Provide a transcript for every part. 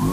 Hey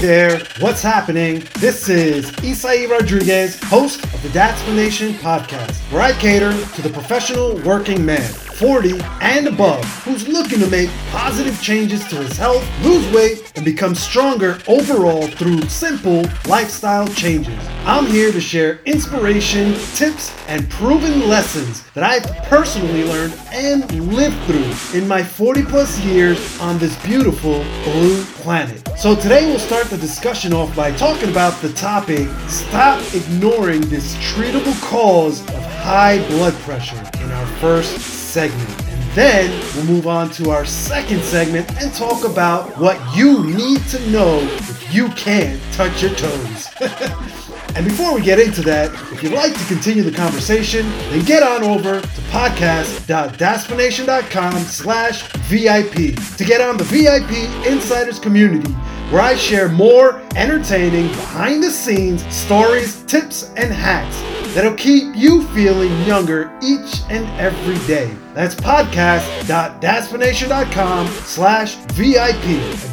there, what's happening? This is Isai Rodriguez, host of the Dadsplanation podcast, where I cater to the professional working man, 40 and above, who's looking to make positive changes to his health, lose weight, and become stronger overall through simple lifestyle changes. I'm here to share inspiration, tips, and proven lessons that I've personally learned and lived through in my 40 plus years on this beautiful blue planet. So today we'll start the discussion off by talking about the topic stop ignoring this treatable cause of high blood pressure in our first segment. And then we'll move on to our second segment and talk about what you need to know if you can't touch your toes. And before we get into that, if you'd like to continue the conversation, then get on over to podcast.dadsplanation.com slash VIP to get on the VIP Insiders community where I share more entertaining behind the scenes stories, tips, and hacks that'll keep you feeling younger each and every day. That's podcast.dadsplanation.com slash VIP.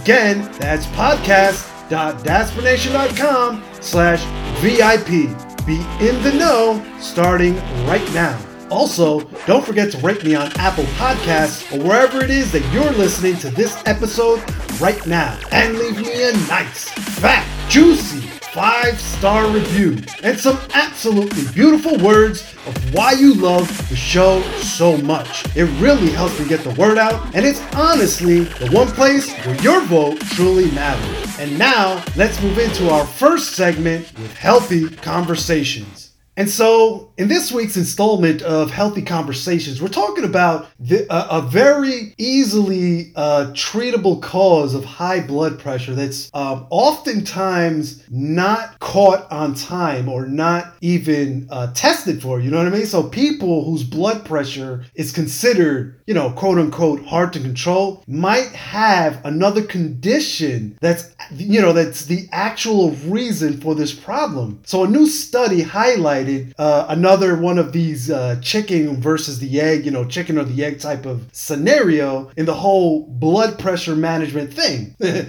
Again, that's podcast.dadsplanation.com slash VIP. Be in the know starting right now. Also, don't forget to rate me on Apple Podcasts or wherever it is that you're listening to this episode right now. And leave me a nice, fat, juicy five star review and some absolutely beautiful words of why you love the show so much. It really helps me get the word out, and it's honestly the one place where your vote truly matters. And now, let's move into our first segment with healthy conversations. And so, in this week's installment of Healthy Conversations, we're talking about the, a very easily uh, treatable cause of high blood pressure that's um, oftentimes not caught on time or not even uh, tested for. You know what I mean? So, people whose blood pressure is considered, you know, quote unquote, hard to control might have another condition that's, you know, that's the actual reason for this problem. So, a new study highlights uh, another one of these uh, chicken versus the egg, you know, chicken or the egg type of scenario in the whole blood pressure management thing.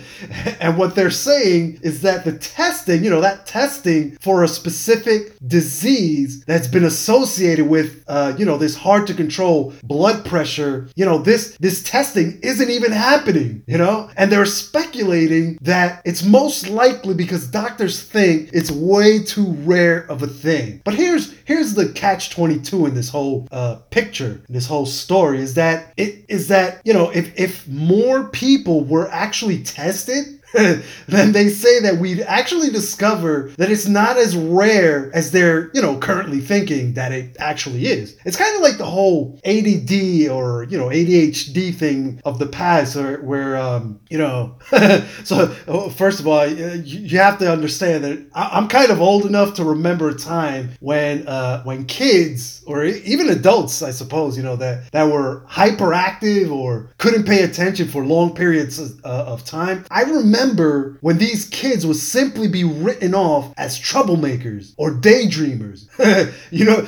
and what they're saying is that the testing, you know, that testing for a specific disease that's been associated with, uh, you know, this hard to control blood pressure, you know, this this testing isn't even happening, you know, and they're speculating that it's most likely because doctors think it's way too rare of a thing. But here's here's the catch 22 in this whole uh, picture, this whole story is that it is that you know if if more people were actually tested then they say that we'd actually discover that it's not as rare as they're, you know, currently thinking that it actually is. It's kind of like the whole ADD or, you know, ADHD thing of the past or where, um, you know, so oh, first of all, you have to understand that I'm kind of old enough to remember a time when, uh, when kids or even adults, I suppose, you know, that, that were hyperactive or couldn't pay attention for long periods of, uh, of time. I remember remember when these kids would simply be written off as troublemakers or daydreamers. you know,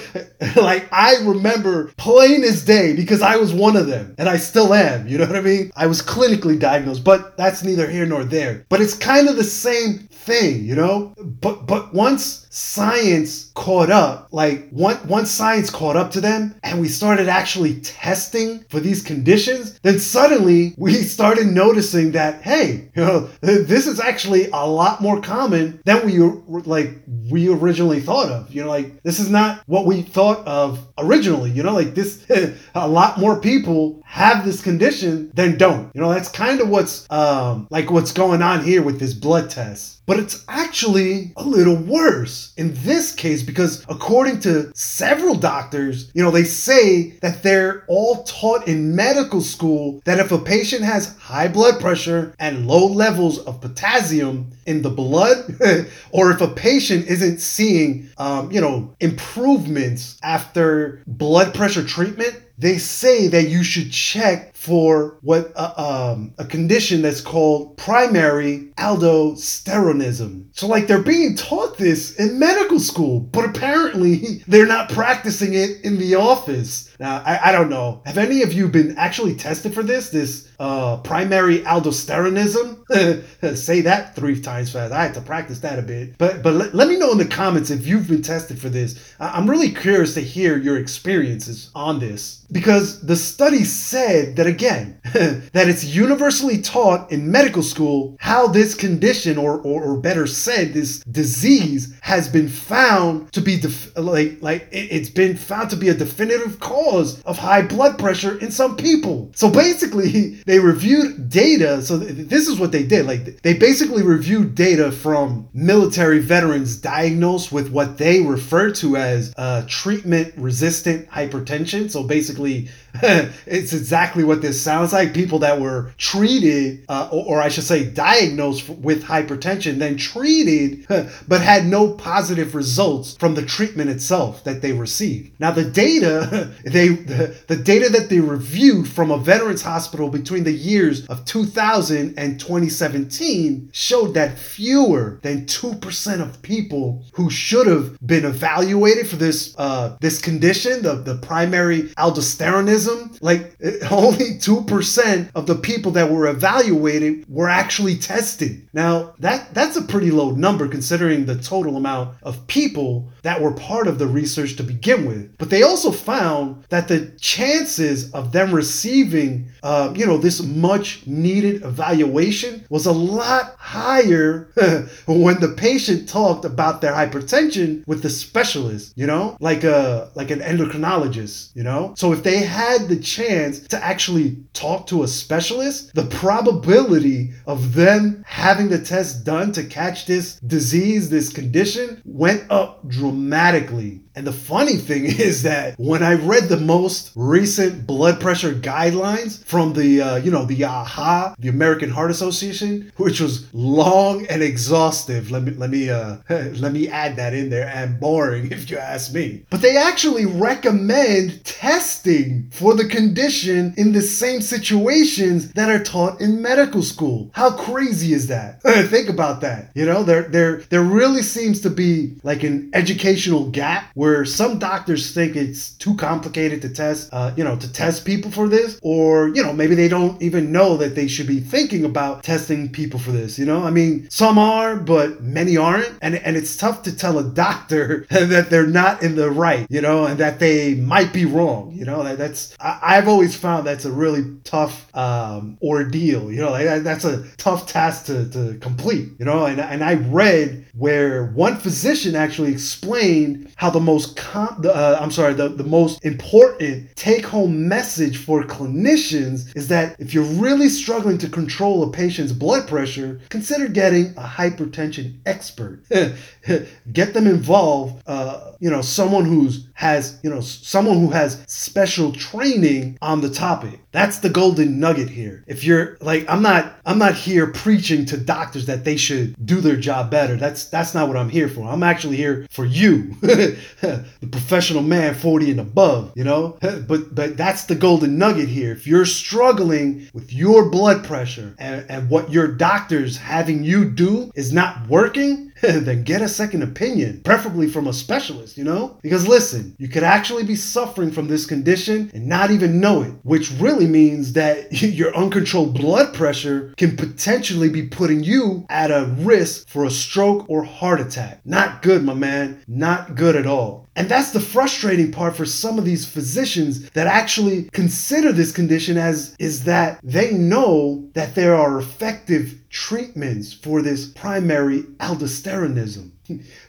like I remember plain as day because I was one of them and I still am. You know what I mean? I was clinically diagnosed, but that's neither here nor there. But it's kind of the same thing, you know? But but once science caught up, like once once science caught up to them and we started actually testing for these conditions, then suddenly we started noticing that hey, you know, this is actually a lot more common than we like we originally thought of. You know, like this is not what we thought of originally. You know, like this a lot more people have this condition than don't. You know, that's kind of what's um like what's going on here with this blood test. But it's actually a little worse in this case because, according to several doctors, you know, they say that they're all taught in medical school that if a patient has high blood pressure and low levels of potassium in the blood, or if a patient isn't seeing, um, you know, improvements after blood pressure treatment, they say that you should check for what uh, um, a condition that's called primary aldosteronism. So, like, they're being taught this in medical school, but apparently they're not practicing it in the office. Now, I, I don't know. Have any of you been actually tested for this? This uh, primary aldosteronism? Say that three times fast. I had to practice that a bit. But but let, let me know in the comments if you've been tested for this. I, I'm really curious to hear your experiences on this because the study said that again that it's universally taught in medical school how this condition or, or, or better said this disease has been found to be def- like like it, it's been found to be a definitive cause of high blood pressure in some people. So basically they reviewed data. So th- this is what they did. Like they basically reviewed data from military veterans diagnosed with what they refer to as uh, treatment resistant hypertension. So basically basically it's exactly what this sounds like. People that were treated uh, or, or, i should say diagnosed with hypertension then treated but had no positive results from the treatment itself that they received. Now the data they the, the data that they reviewed from a veterans hospital between the years of 2000 and 2017 showed that fewer than 2% of people who should have been evaluated for this uh, this condition the, the primary aldosteronism, like only 2% of the people that were evaluated were actually tested. Now, that that's a pretty low number considering the total amount of people that were part of the research to begin with. But they also found that the chances of them receiving, uh, you know, this much needed evaluation was a lot higher when the patient talked about their hypertension with the specialist, you know, like a like an endocrinologist, you know. So if they had the chance to actually talk to a specialist, the probability of them having the test done to catch this disease, this condition, went up dramatically. And the funny thing is that when I read the most recent blood pressure guidelines from the, uh, you know, the AHA, the American Heart Association, which was long and exhaustive. Let me let me uh, let me add that in there and boring if you ask me. But they actually recommend testing for the condition in the same situations that are taught in medical school. How crazy is that? Think about that. You know, there there there really seems to be like an educational gap where where some doctors think it's too complicated to test, uh, you know, to test people for this, or you know, maybe they don't even know that they should be thinking about testing people for this. You know, I mean, some are, but many aren't, and and it's tough to tell a doctor that they're not in the right, you know, and that they might be wrong. You know, that, that's I, have always found that's a really tough um, ordeal. You know, like, that's a tough task to, to complete. You know, and and I read where one physician actually explained how the most com- uh, I'm sorry, the, the most important take home message for clinicians is that if you're really struggling to control a patient's blood pressure, consider getting a hypertension expert. Get them involved, uh, you know, someone who's has, you know, someone who has special training on the topic. That's the golden nugget here. If you're like I'm not I'm not here preaching to doctors that they should do their job better. That's that's not what I'm here for. I'm actually here for you. the professional man 40 and above, you know? But but that's the golden nugget here. If you're struggling with your blood pressure and, and what your doctor's having you do is not working, then get a second opinion, preferably from a specialist, you know? Because listen, you could actually be suffering from this condition and not even know it, which really means that your uncontrolled blood pressure can potentially be putting you at a risk for a stroke or heart attack. Not good, my man. Not good at all. And that's the frustrating part for some of these physicians that actually consider this condition as is that they know that there are effective treatments for this primary aldosteronism.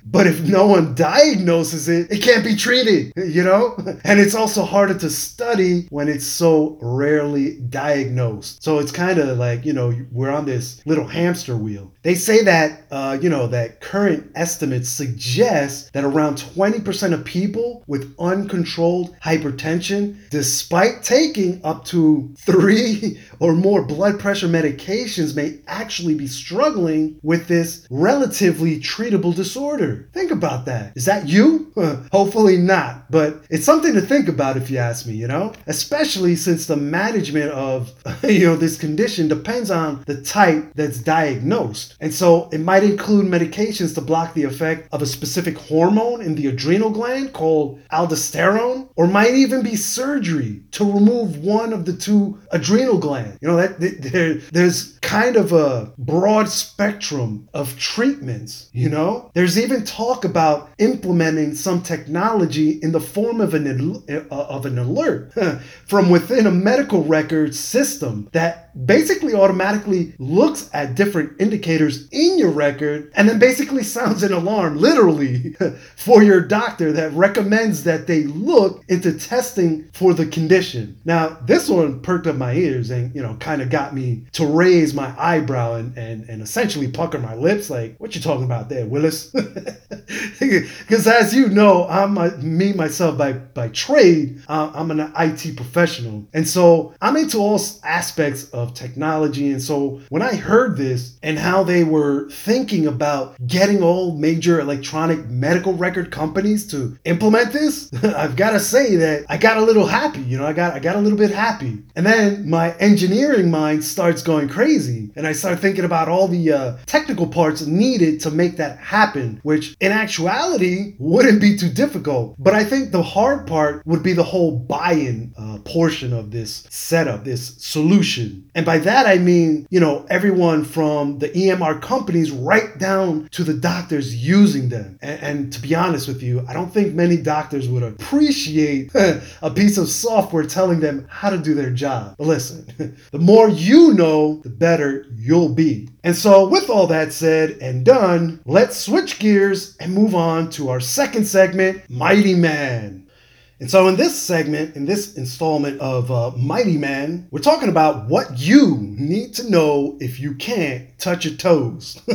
But if no one diagnoses it, it can't be treated, you know? And it's also harder to study when it's so rarely diagnosed. So it's kind of like, you know, we're on this little hamster wheel. They say that, uh, you know, that current estimates suggest that around 20% of people with uncontrolled hypertension, despite taking up to three or more blood pressure medications, may actually be struggling with this relatively treatable disorder. Think about that. Is that you? Hopefully not, but it's something to think about if you ask me, you know? Especially since the management of, you know, this condition depends on the type that's diagnosed. And so it might include medications to block the effect of a specific hormone in the adrenal gland called aldosterone, or might even be surgery to remove one of the two adrenal glands. You know, that there, there's kind of a broad spectrum of treatments, you know? There's even talk about implementing some technology in the form of an, uh, of an alert from within a medical record system that basically automatically looks at different indicators in your record and then basically sounds an alarm, literally, for your doctor that recommends that they look into testing for the condition. Now, this one perked up my ears and, you know, kind of got me to raise my eyebrow and, and, and essentially pucker my lips like, what you talking about there, Willis? Because as you know, I'm a, me myself by, by trade, uh, I'm an IT professional. And so I'm into all aspects of technology. And so when I heard this and how they were thinking about getting all major electronic medical record companies to implement this, I've got to say that I got a little happy. You know, I got I got a little bit happy. And then my engineering mind starts going crazy, and I start thinking about all the uh, technical parts needed to make that happen, which in actuality wouldn't be too difficult. But I think the hard part would be the whole buy-in uh, portion of this setup, this solution. And by that I mean, you know, everyone from the EMR companies right down to the doctors using them. And, and to be honest with you, I don't think many doctors would appreciate a piece of software telling them how to do their job. But listen, the more you know, the better you'll be. And so, with all that said and done, let's switch gears and move on to our second segment Mighty Man. And so, in this segment, in this installment of uh, Mighty Man, we're talking about what you need to know if you can't touch your toes.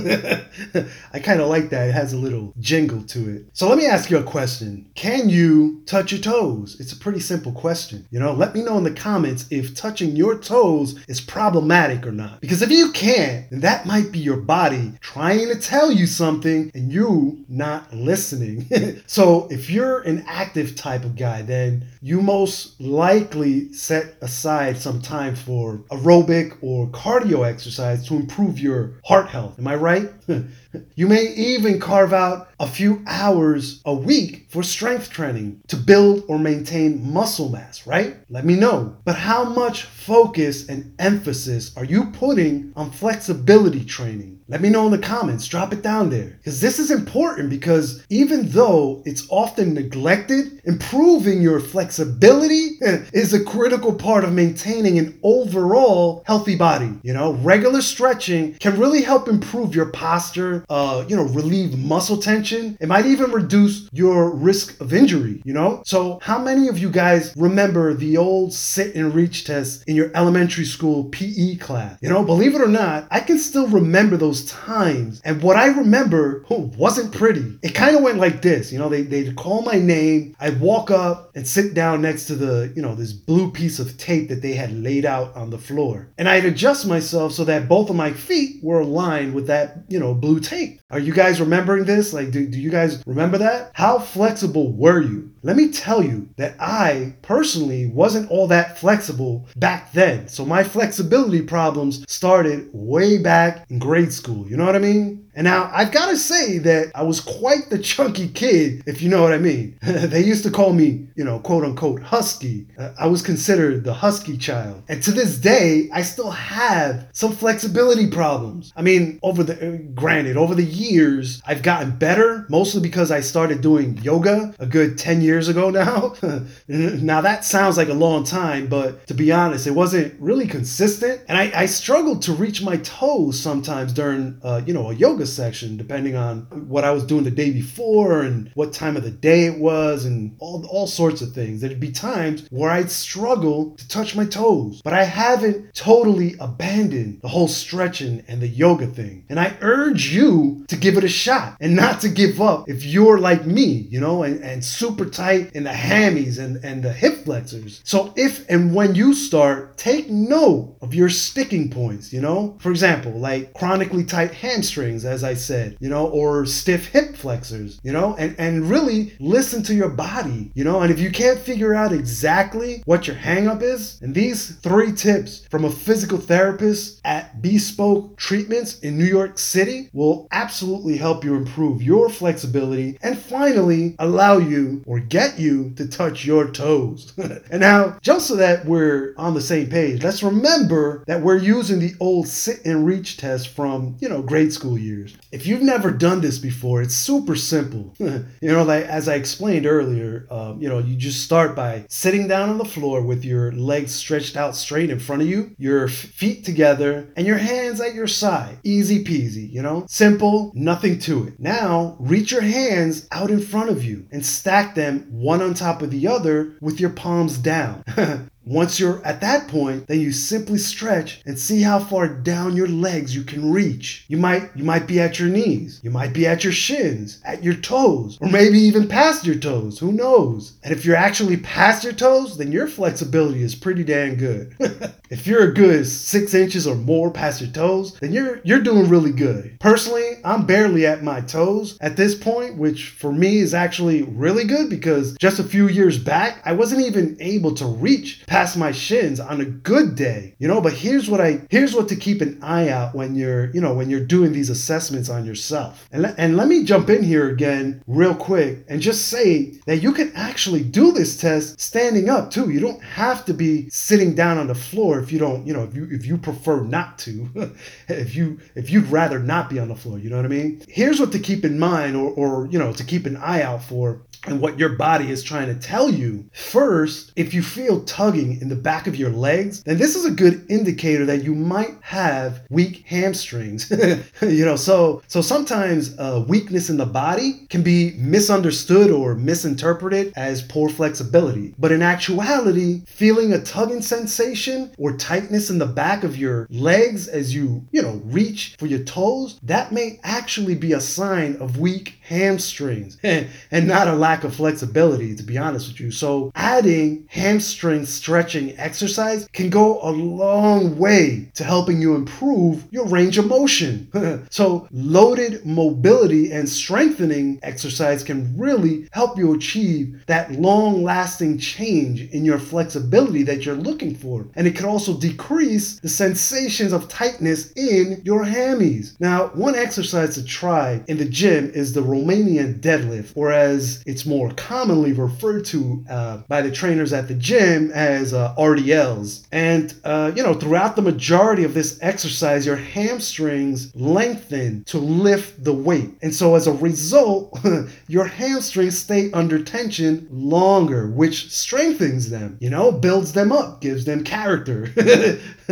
I kind of like that. It has a little jingle to it. So, let me ask you a question Can you touch your toes? It's a pretty simple question. You know, let me know in the comments if touching your toes is problematic or not. Because if you can't, then that might be your body trying to tell you something and you not listening. so, if you're an active type of guy, then you most likely set aside some time for aerobic or cardio exercise to improve your heart health. Am I right? you may even carve out a few hours a week for strength training to build or maintain muscle mass, right? Let me know. But how much focus and emphasis are you putting on flexibility training? Let me know in the comments. Drop it down there. Because this is important because even though it's often neglected, improving your flexibility is a critical part of maintaining an overall healthy body. You know, regular stretching can really help improve your posture, uh, you know, relieve muscle tension. It might even reduce your risk of injury, you know? So, how many of you guys remember the old sit and reach test in your elementary school PE class? You know, believe it or not, I can still remember those times. And what I remember who wasn't pretty. It kind of went like this, you know, they, they'd call my name, I'd walk up and sit down next to the, you know, this blue piece of tape that they had laid out on the floor. And I'd adjust myself so that both of my feet were aligned with that, you know, blue tape. Are you guys remembering this? Like, do, do you guys remember that? How flexible were you? Let me tell you that I personally wasn't all that flexible back then. So my flexibility problems started way back in grade school. You know what I mean? And now I've got to say that I was quite the chunky kid, if you know what I mean. they used to call me, you know, quote unquote, husky. Uh, I was considered the husky child. And to this day, I still have some flexibility problems. I mean, over the, uh, granted, over the years, I've gotten better, mostly because I started doing yoga a good 10 years ago now. now that sounds like a long time, but to be honest, it wasn't really consistent. And I, I struggled to reach my toes sometimes during, uh, you know, a yoga section, depending on what I was doing the day before and what time of the day it was, and all, all sorts of things. There'd be times where I'd struggle to touch my toes, but I haven't totally abandoned the whole stretching and the yoga thing. And I urge you to give it a shot and not to give up if you're like me, you know, and, and super tight in the hammies and, and the hip flexors. So if and when you start, take note of your sticking points, you know? For example, like chronically tight hamstrings as I said, you know, or stiff hip flexors, you know, and, and really listen to your body, you know, and if you can't figure out exactly what your hangup is, and these three tips from a physical therapist at Bespoke Treatments in New York City will absolutely help you improve your flexibility and finally allow you or get you to touch your toes. and now, just so that we're on the same page, let's remember that we're using the old sit and reach test from, you know, grade school years. If you've never done this before, it's super simple. you know, like as I explained earlier, um, you know, you just start by sitting down on the floor with your legs stretched out straight in front of you, your feet together, and your hands at your side. Easy peasy, you know? Simple, nothing to it. Now, reach your hands out in front of you and stack them one on top of the other with your palms down. Once you're at that point, then you simply stretch and see how far down your legs you can reach. You might you might be at your knees, you might be at your shins, at your toes, or maybe even past your toes, who knows? And if you're actually past your toes, then your flexibility is pretty damn good. if you're a good 6 inches or more past your toes, then you're you're doing really good. Personally, I'm barely at my toes at this point, which for me is actually really good because just a few years back, I wasn't even able to reach past my shins on a good day, you know. But here's what I here's what to keep an eye out when you're you know when you're doing these assessments on yourself. And le- and let me jump in here again real quick and just say that you can actually do this test standing up too. You don't have to be sitting down on the floor if you don't you know if you if you prefer not to if you if you'd rather not be on the floor. You know what I mean? Here's what to keep in mind or or you know to keep an eye out for and what your body is trying to tell you. First, if you feel tugging in the back of your legs, then this is a good indicator that you might have weak hamstrings. you know, so so sometimes uh, weakness in the body can be misunderstood or misinterpreted as poor flexibility. But in actuality, feeling a tugging sensation or tightness in the back of your legs as you, you know, reach for your toes, that may actually be a sign of weak hamstrings and not a lack of flexibility, to be honest with you. So, adding hamstring stretching exercise can go a long way to helping you improve your range of motion. so, loaded mobility and strengthening exercise can really help you achieve that long lasting change in your flexibility that you're looking for. And it can also decrease the sensations of tightness in your hammies. Now, one exercise to try in the gym is the Romanian deadlift, or as it's more commonly referred to uh, by the trainers at the gym as uh, RDLs. And, uh, you know, throughout the majority of this exercise, your hamstrings lengthen to lift the weight. And so as a result, your hamstrings stay under tension longer, which strengthens them, you know, builds them up, gives them character.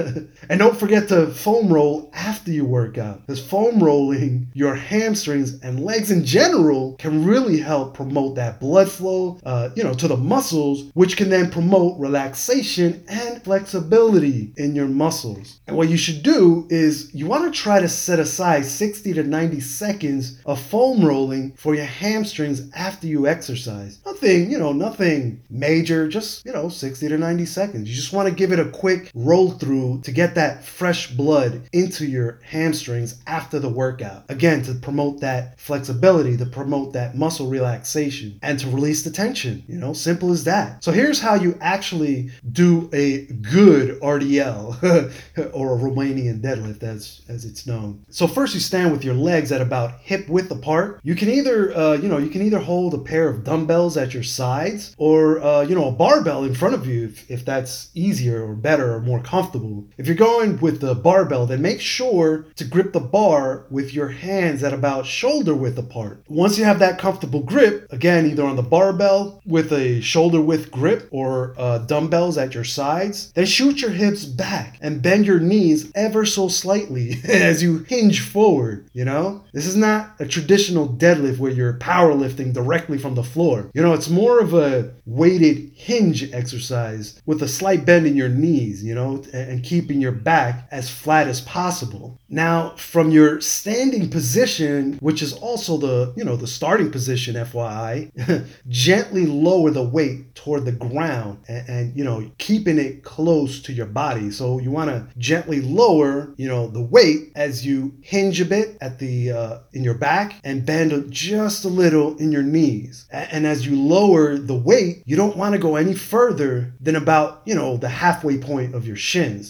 and don't forget to foam roll after you work out, because foam rolling your hamstrings and legs in general can really help promote that blood flow, uh, you know, to the muscles, which can then promote relaxation and flexibility in your muscles. And what you should do is you want to try to set aside 60 to 90 seconds of foam rolling for your hamstrings after you exercise. Nothing, you know, nothing major, just, you know, 60 to 90 seconds. You just want to give it a quick roll through to get that fresh blood into your hamstrings after the workout. Again, to promote that flexibility, to promote that muscle relaxation, and to release the tension. You know, simple as that. So here's how you actually do a good RDL or a Romanian deadlift, as as it's known. So first, you stand with your legs at about hip width apart. You can either, uh, you know, you can either hold a pair of dumbbells at your sides, or uh, you know, a barbell in front of you if, if that's easier or better or more comfortable. If you're going with the barbell, then make sure to grip the bar with your hands at about shoulder width apart. Once you have that comfortable grip, again, either on the barbell with a shoulder width grip or uh, dumbbells at your sides, then shoot your hips back and bend your knees ever so slightly as you hinge forward. You know, this is not a traditional deadlift where you're powerlifting directly from the floor. You know, it's more of a weighted hinge exercise with a slight bend in your knees, you know, and keeping your back as flat as possible. Now, from your standing position, which is also the, you know, the starting position, FYI, gently lower the weight toward the ground and, and, you know, keeping it close to your body. So you want to gently lower, you know, the weight as you hinge a bit at the uh, in your back and bend just a little in your knees. And as you lower the weight, you don't want to go any further than about, you know, the halfway point of your shins.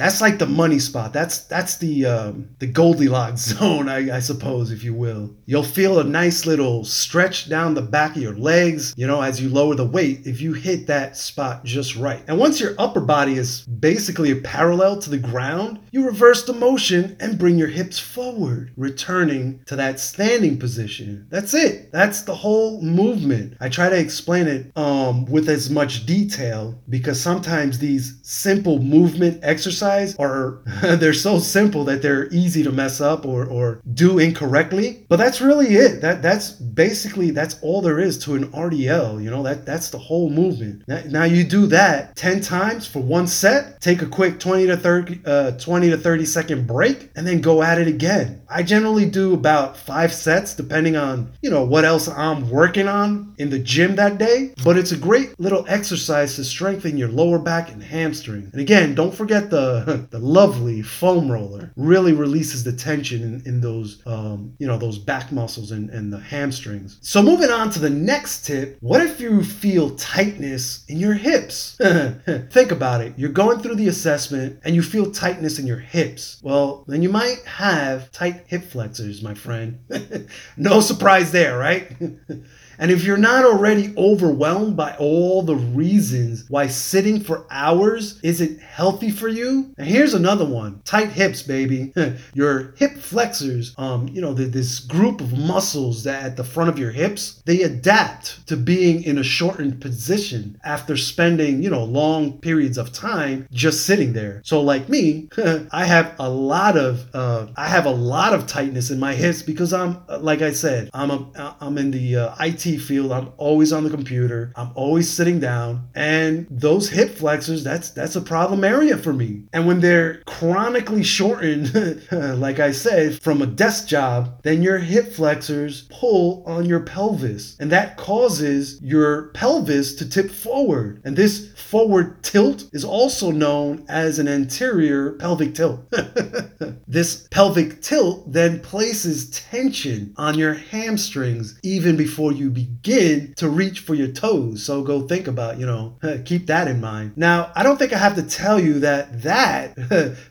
That's like the money spot. That's that's the um, the Goldilocks zone, I, I suppose, if you will. You'll feel a nice little stretch down the back of your legs, you know, as you lower the weight. If you hit that spot just right, and once your upper body is basically parallel to the ground, you reverse the motion and bring your hips forward, returning to that standing position. That's it. That's the whole movement. I try to explain it um, with as much detail because sometimes these simple movement exercises exercise are they're so simple that they're easy to mess up or, or do incorrectly. But that's really it. That that's basically that's all there is to an RDL. You know that that's the whole movement. Now, you do that ten times for one set. Take a quick twenty to thirty uh, twenty to thirty second break, and then go at it again. I generally do about five sets, depending on you know what else I'm working on in the gym that day. But it's a great little exercise to strengthen your lower back and hamstring. And again, don't forget the the lovely foam roller really releases the tension in, in those um, you know those back muscles and, and the hamstrings. So moving on to the next tip, what if you feel tightness in your hips? Think about it. You're going through the assessment and you feel tightness in your hips. Well, then you might have tight hip flexors, my friend. no surprise there, right? And if you're not already overwhelmed by all the reasons why sitting for hours isn't healthy for you, and here's another one tight hips, baby. your hip flexors, um, you know, this group of muscles that at the front of your hips, they adapt to being in a shortened position after spending, you know, long periods of time just sitting there. So, like me, I have a lot of, uh, I have a lot of tightness in my hips because I'm, like I said, I'm a, I'm in the uh, IT field. I'm always on the computer. I'm always sitting down. And those hip flexors, that's that's a problem area for me. And when they're chronically shortened, like I said, from a desk job, then your hip flexors pull on your pelvis. And that causes your pelvis to tip forward. And this forward tilt is also known as an anterior pelvic tilt. this pelvic tilt then places tension on your hamstrings even before you begin to reach for your toes. So go think about, you know, keep that in mind. Now, I don't think I have to tell you that that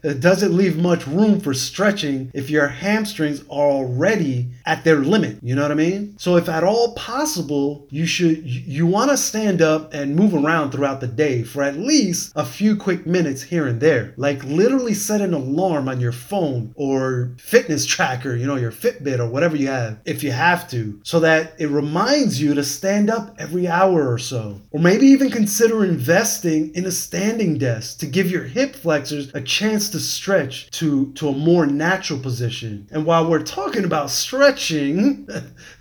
doesn't leave much room for stretching if your hamstrings are already at their limit. You know what I mean? So if at all possible, you should you want to stand up and move around throughout the day for at least a few quick minutes here and there. Like literally set an alarm on your phone or fitness tracker, you know, your Fitbit or whatever you have if you have to, so that it reminds reminds you to stand up every hour or so. Or maybe even consider investing in a standing desk to give your hip flexors a chance to stretch to, to a more natural position. And while we're talking about stretching,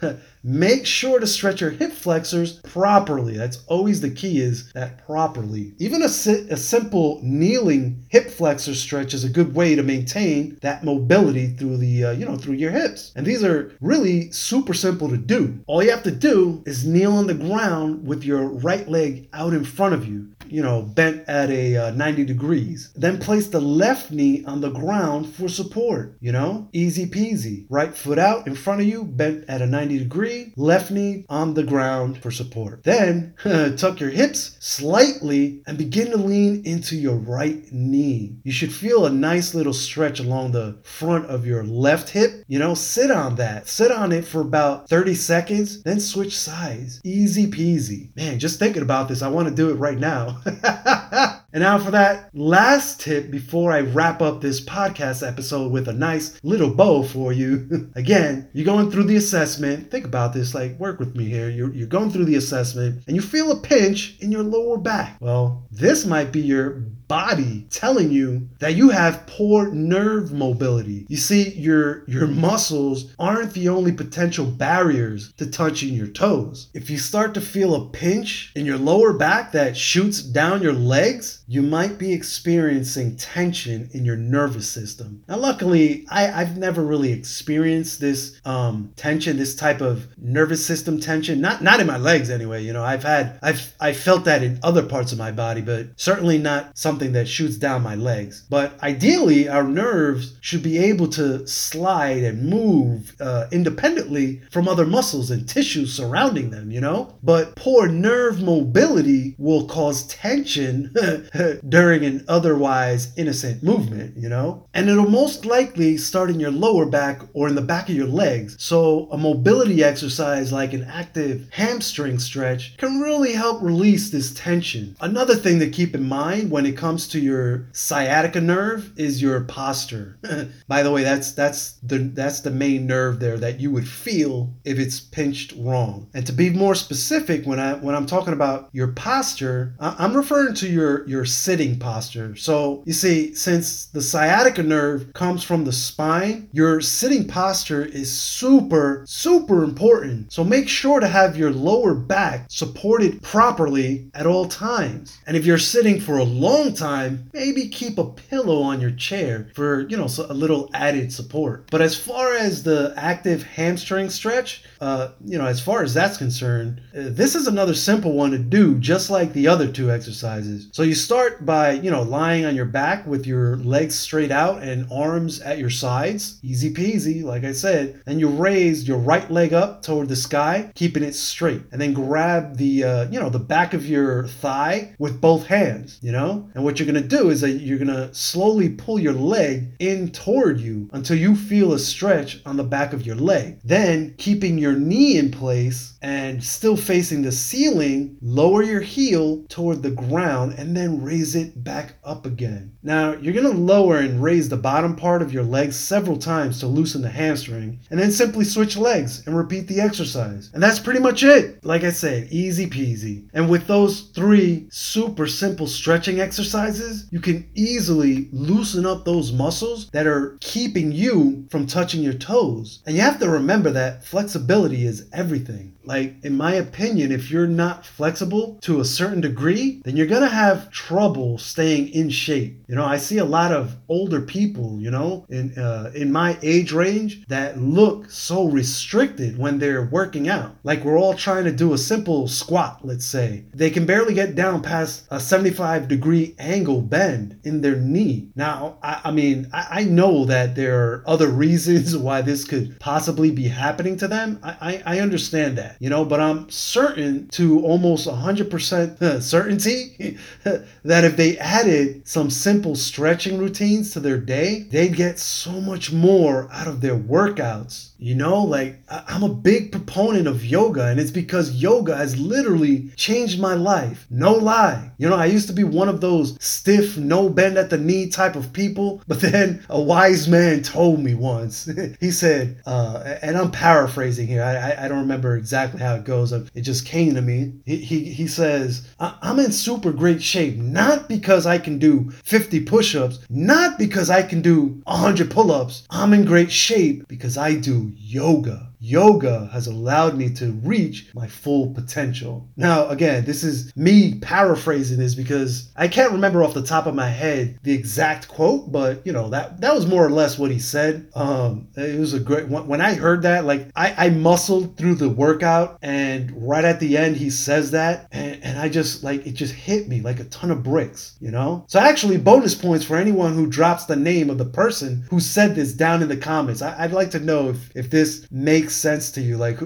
Make sure to stretch your hip flexors properly. That's always the key is that properly. Even a, si- a simple kneeling hip flexor stretch is a good way to maintain that mobility through the uh, you know through your hips. And these are really super simple to do. All you have to do is kneel on the ground with your right leg out in front of you you know, bent at a uh, 90 degrees. Then place the left knee on the ground for support, you know, easy peasy. Right foot out in front of you, bent at a 90 degree, left knee on the ground for support. Then tuck your hips slightly and begin to lean into your right knee. You should feel a nice little stretch along the front of your left hip. You know, sit on that. Sit on it for about 30 seconds, then switch sides. Easy peasy. Man, just thinking about this, I want to do it right now. and now for that last tip before I wrap up this podcast episode with a nice little bow for you. Again, you're going through the assessment. Think about this, like work with me here. You're, you're going through the assessment and you feel a pinch in your lower back. Well, this might be your body telling you that you have poor nerve mobility. You see, your your muscles aren't the only potential barriers to touching your toes. If you start to feel a pinch in your lower back that shoots down your legs, you might be experiencing tension in your nervous system. Now, luckily, I, have never really experienced this um, tension, this type of nervous system tension. Not not in my legs anyway. You know, I've had I've I felt that in other parts of my body, but certainly not something that shoots down my legs. But ideally, our nerves should be able to slide and move uh, independently from other muscles and tissues surrounding them. You know, but poor nerve mobility will cause tension during an otherwise innocent movement. You know, and it'll most likely start in your lower back or in the back of your legs. So a mobility exercise like an active hamstring stretch can really help release this tension. Another thing to keep in mind when it comes to your sciatica nerve is your posture. By the way, that's that's the that's the main nerve there that you would feel if it's pinched wrong. And to be more specific, when I when I'm talking about your posture, I'm referring to your your sitting posture. So you see, since the sciatica nerve comes from the spine, your sitting posture is super super important. So make sure to have your lower back supported properly at all times. And if you're sitting for a long time, maybe keep a pillow on your chair for, you know, a little added support. But as far as the active hamstring stretch, uh, you know, as far as that's concerned, uh, this is another simple one to do, just like the other two exercises. So you start by, you know, lying on your back with your legs straight out and arms at your sides. Easy peasy, like I said. Then you raise your right leg up toward the sky, keeping it straight. And then grab the, uh, you know, the back of your thigh with both hands, you know? And what you're gonna do is that you're gonna slowly pull your leg in toward you until you feel a stretch on the back of your leg. Then, keeping your knee in place and still facing the ceiling, lower your heel toward the ground and then raise it back up again. Now, you're gonna lower and raise the bottom part of your legs several times to loosen the hamstring, and then simply switch legs and repeat the exercise. And that's pretty much it. Like I said, easy peasy. And with those three super simple stretching exercises, you can easily loosen up those muscles that are keeping you from touching your toes. And you have to remember that flexibility is everything. Like, in my opinion, if you're not flexible to a certain degree, then you're gonna have trouble staying in shape. You know, I see a lot of older people, you know, in uh, in my age range that look so restricted when they're working out. Like we're all trying to do a simple squat, let's say. They can barely get down past a 75 degree angle bend in their knee. Now, I, I mean, I, I, know that there are other reasons why this could possibly be happening to them. I, I, I understand that you know, but I'm certain to almost 100% certainty that if they added some simple stretching routines to their day, they'd get so much more out of their workouts you know, like I'm a big proponent of yoga, and it's because yoga has literally changed my life. No lie. You know, I used to be one of those stiff, no bend at the knee type of people, but then a wise man told me once, he said, uh, and I'm paraphrasing here, I, I don't remember exactly how it goes, it just came to me. He, he, he says, I'm in super great shape, not because I can do 50 push ups, not because I can do 100 pull ups. I'm in great shape because I do yoga yoga has allowed me to reach my full potential. Now, again, this is me paraphrasing this because I can't remember off the top of my head the exact quote, but you know that that was more or less what he said. Um, it was a great one. when I heard that, like I, I muscled through the workout, and right at the end he says that, and, and I just like it just hit me like a ton of bricks, you know. So actually, bonus points for anyone who drops the name of the person who said this down in the comments. I, I'd like to know if if this makes makes sense to you. Like,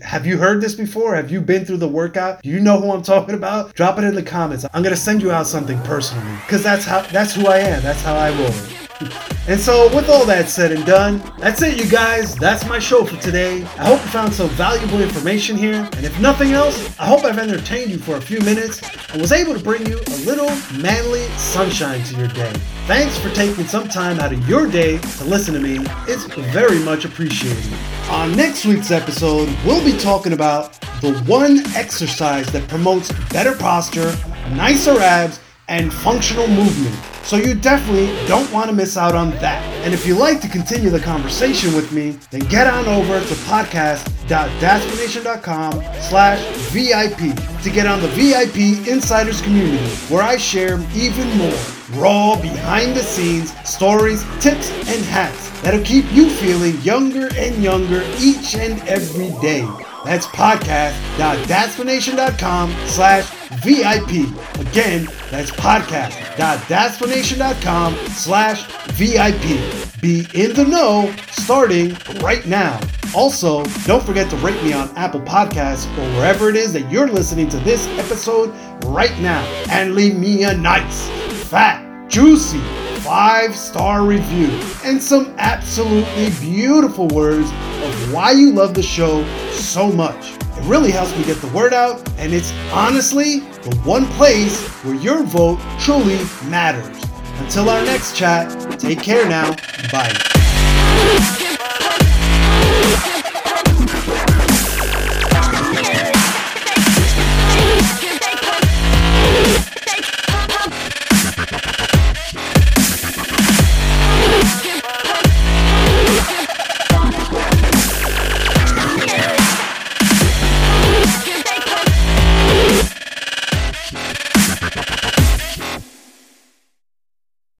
have you heard this before? Have you been through the workout? Do you know who I'm talking about? Drop it in the comments. I'm gonna send you out something personally because that's how that's who I am. That's how I roll. And so, with all that said and done, that's it, you guys. That's my show for today. I hope you found some valuable information here. And if nothing else, I hope I've entertained you for a few minutes and was able to bring you a little manly sunshine to your day. Thanks for taking some time out of your day to listen to me. It's very much appreciated. On next week's episode, we'll be talking about the one exercise that promotes better posture, nicer abs, and functional movement. So you definitely don't want to miss out on that. And if you'd like to continue the conversation with me, then get on over to podcast.dadsplanation.com slash VIP to get on the VIP Insiders community where I share even more raw behind the scenes stories, tips, and hacks that'll keep you feeling younger and younger each and every day. That's podcast.dadsplanation.com slash VIP. Again, that's podcast.dadsplanation.com slash VIP. Be in the know starting right now. Also, don't forget to rate me on Apple Podcasts or wherever it is that you're listening to this episode right now. And leave me a nice, fat, juicy, five star review and some absolutely beautiful words of why you love the show so much. Really helps me get the word out, and it's honestly the one place where your vote truly matters. Until our next chat, take care now. Bye.